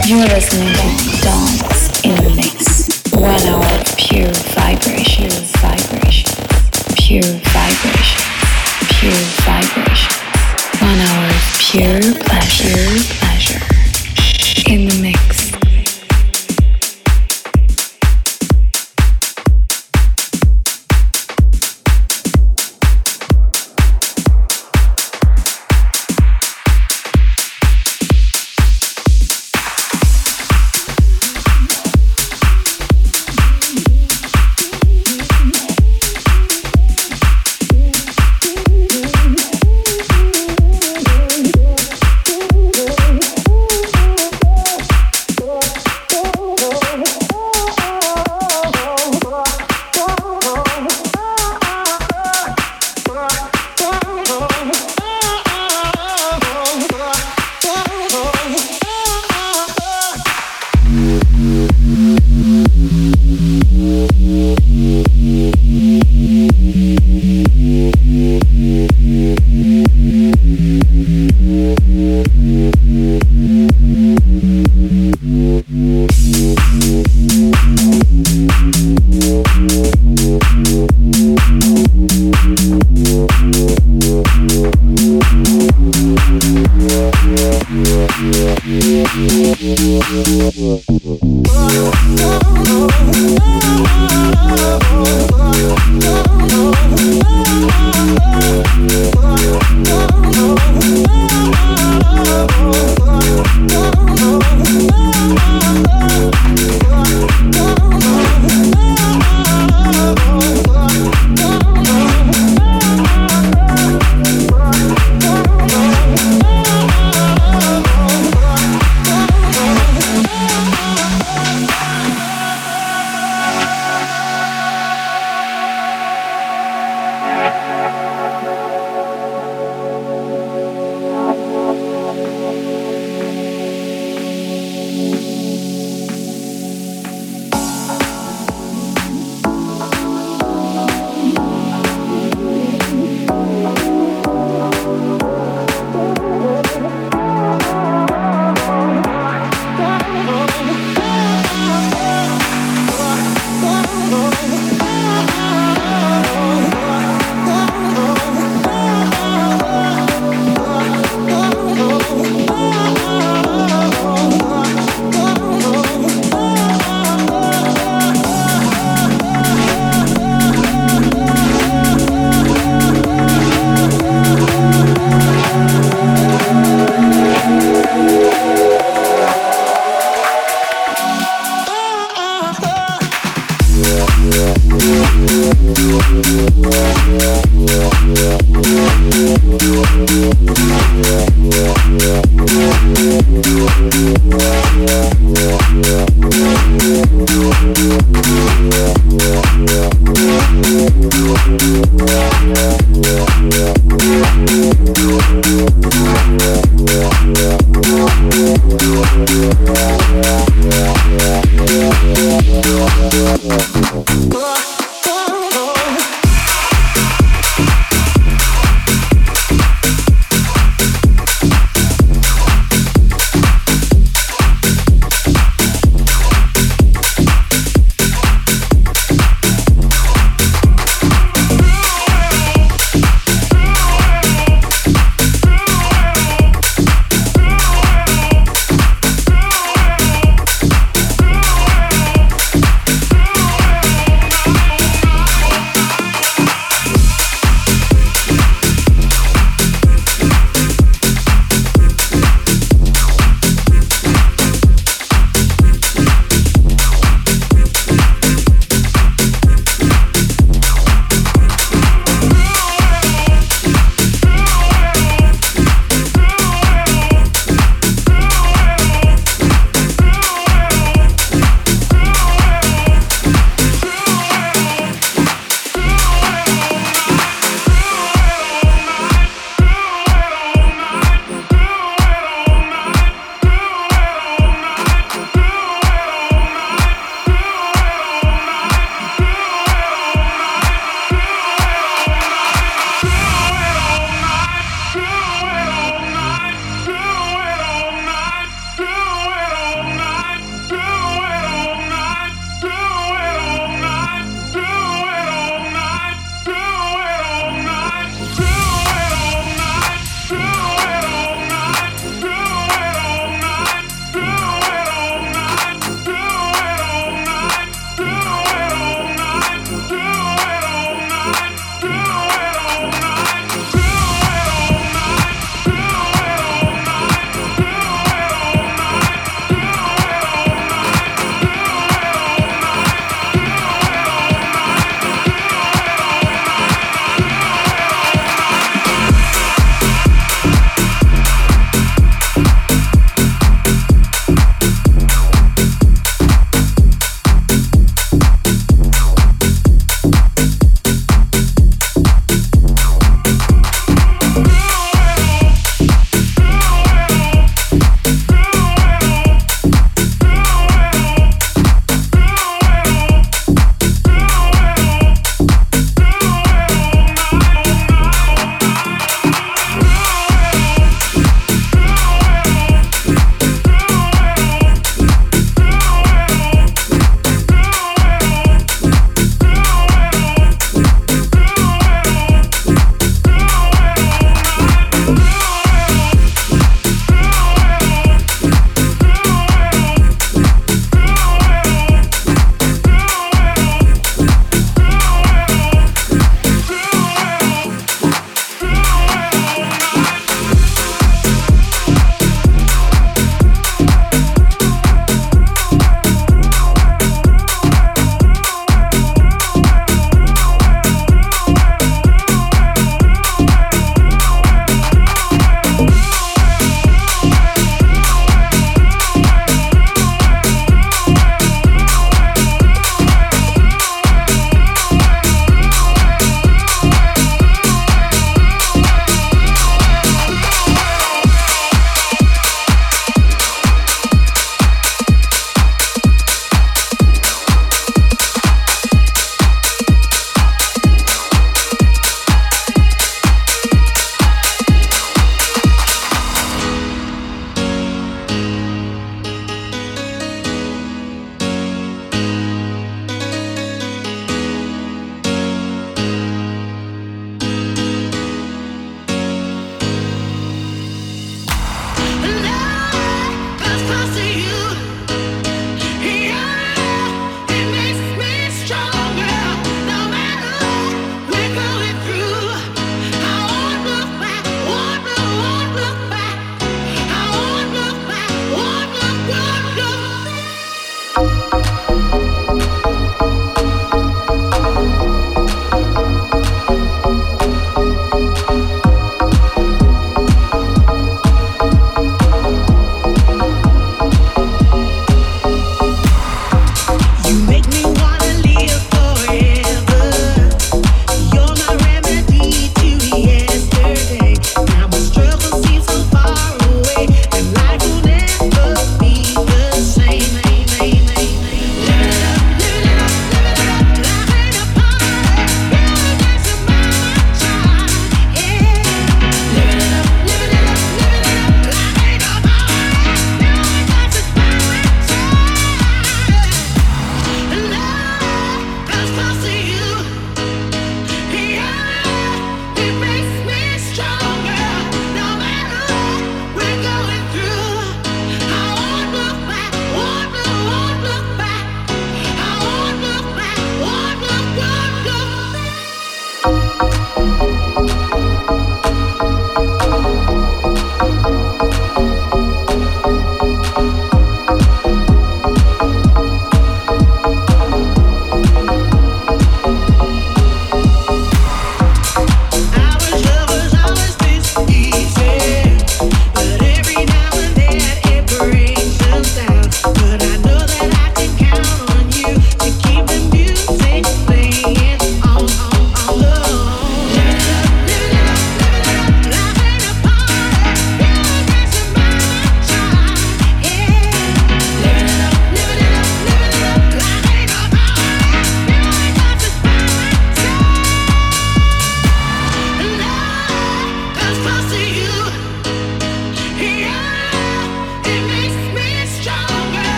You're listening to Dance in the Mix. One hour of pure vibration, vibration, pure vibration, pure vibration. One hour pure pleasure, pleasure. In the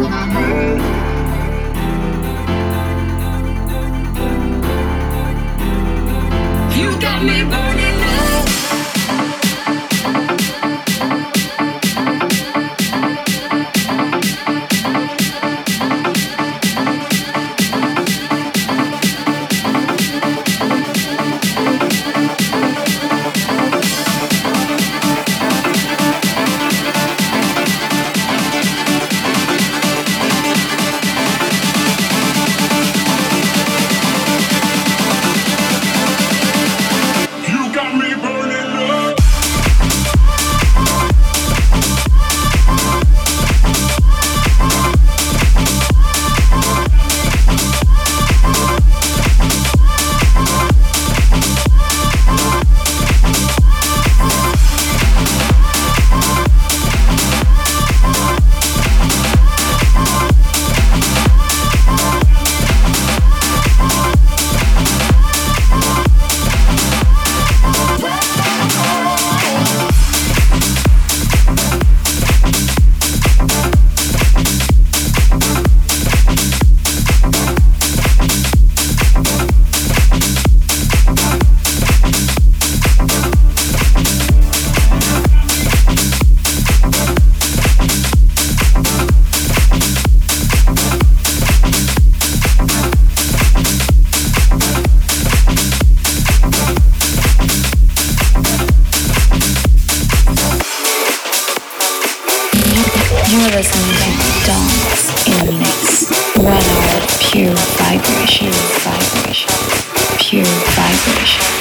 You got me burning. You're Dance in. One pure vibration, vibration, pure vibration.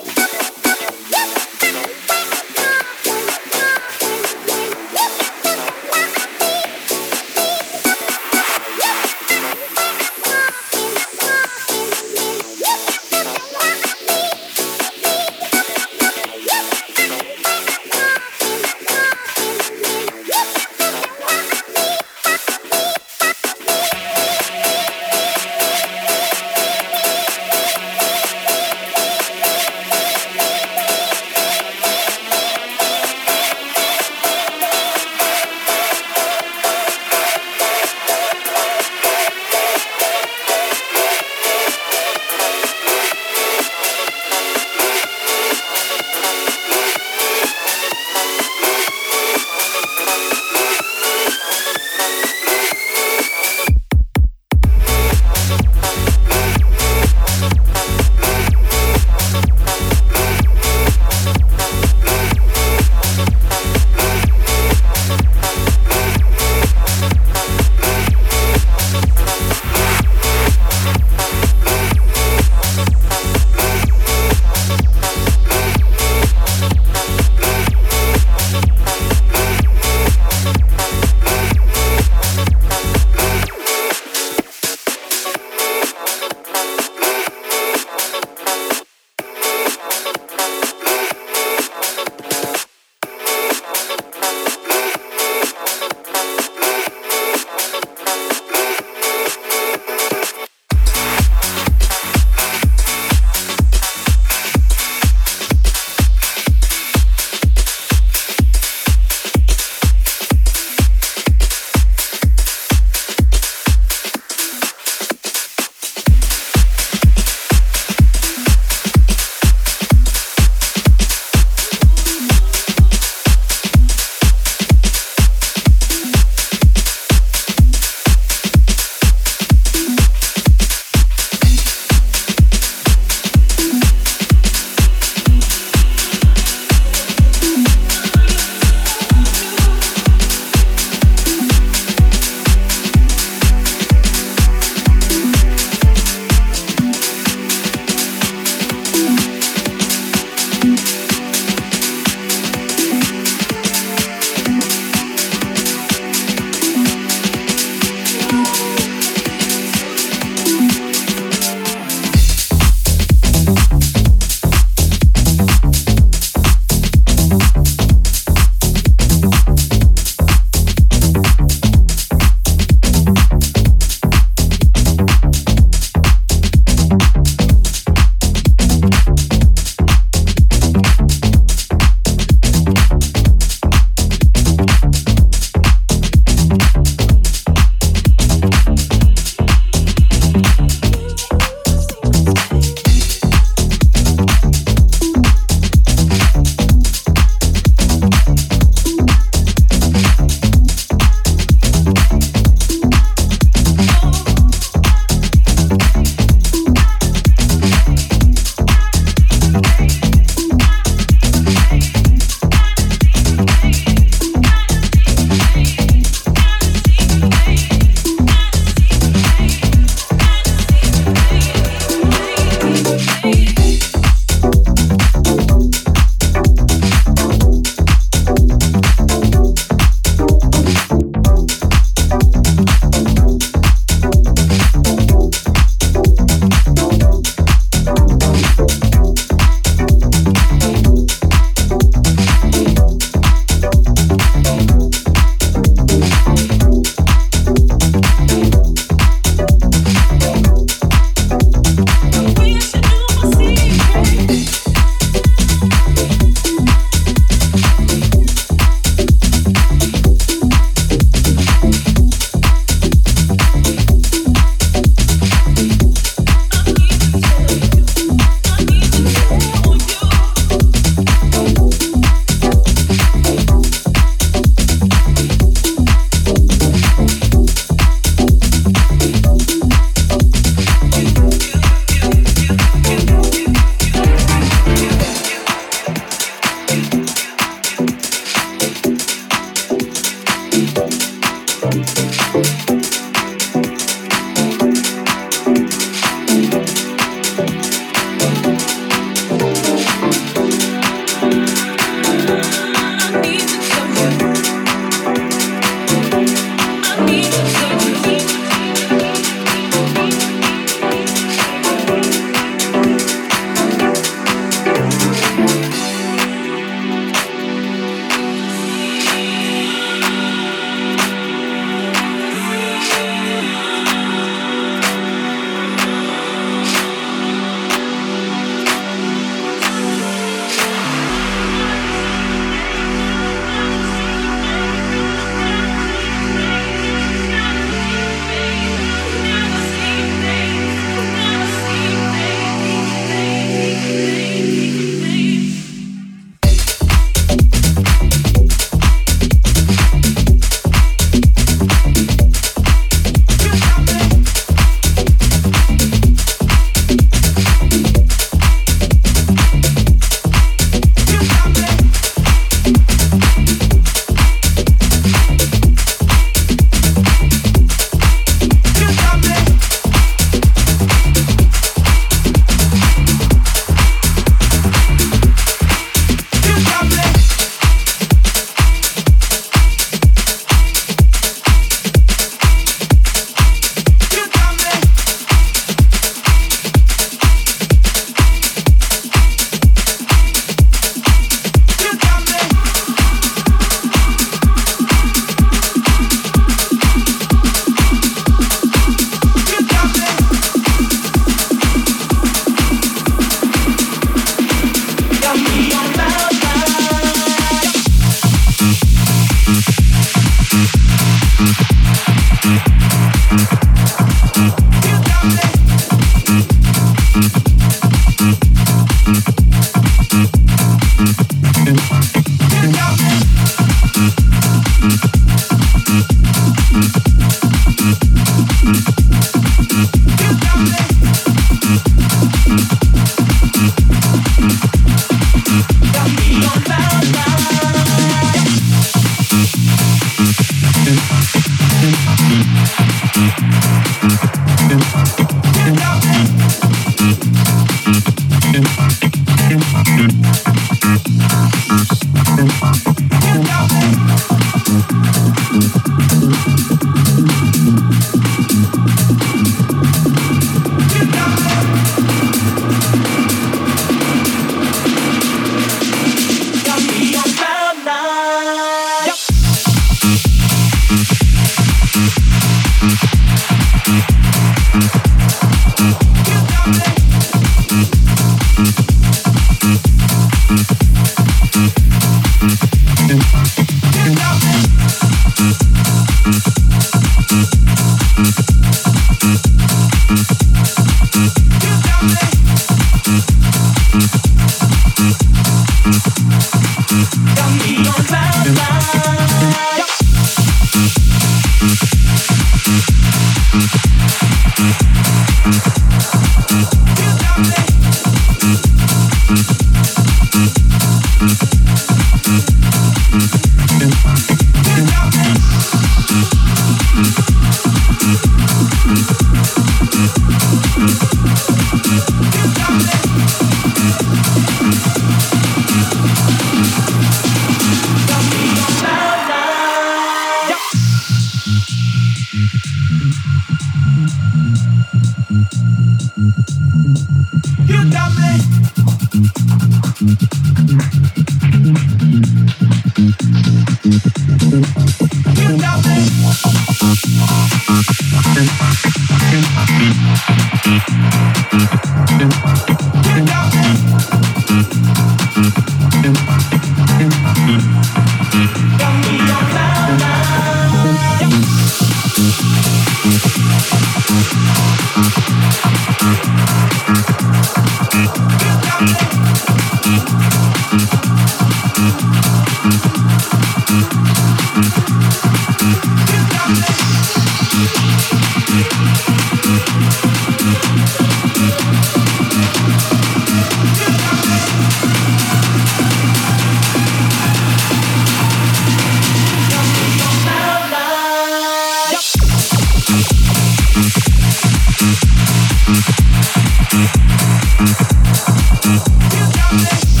You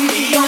me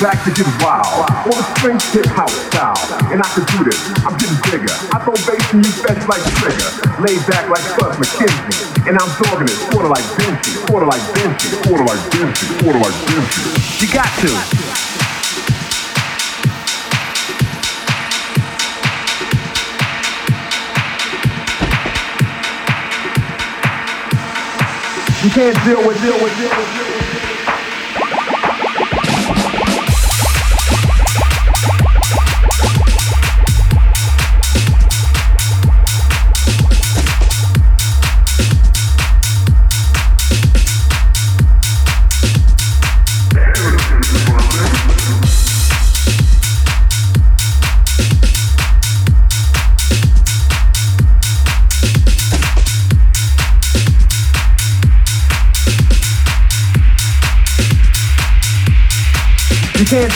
back to get wild. All the strings hip house style, and I can do this. I'm getting bigger. I throw bass and you fetch like trigger. Laid back like Buzz McKenzie, and I'm dogging it, sorta like Vinci, sorta like Vinci, sorta like Vinci, sorta like Vinci. You got to. You can't deal with, deal with, deal with, deal with.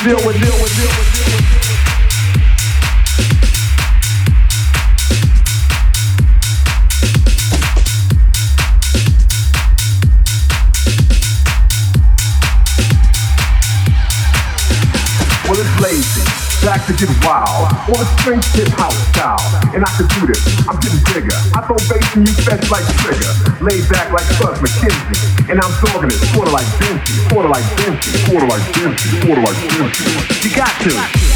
Deal with, deal with, deal with. Well, it's lazy back to get wild. All the strings hit house style, and I can do this. I'm getting bigger. I throw bass and you fetch like trigger. Laid back like Buzz McKenzie. And I'm dogging it, sorta like Vinci, sorta like Vinci, sorta like Vinci, sorta like. You got to.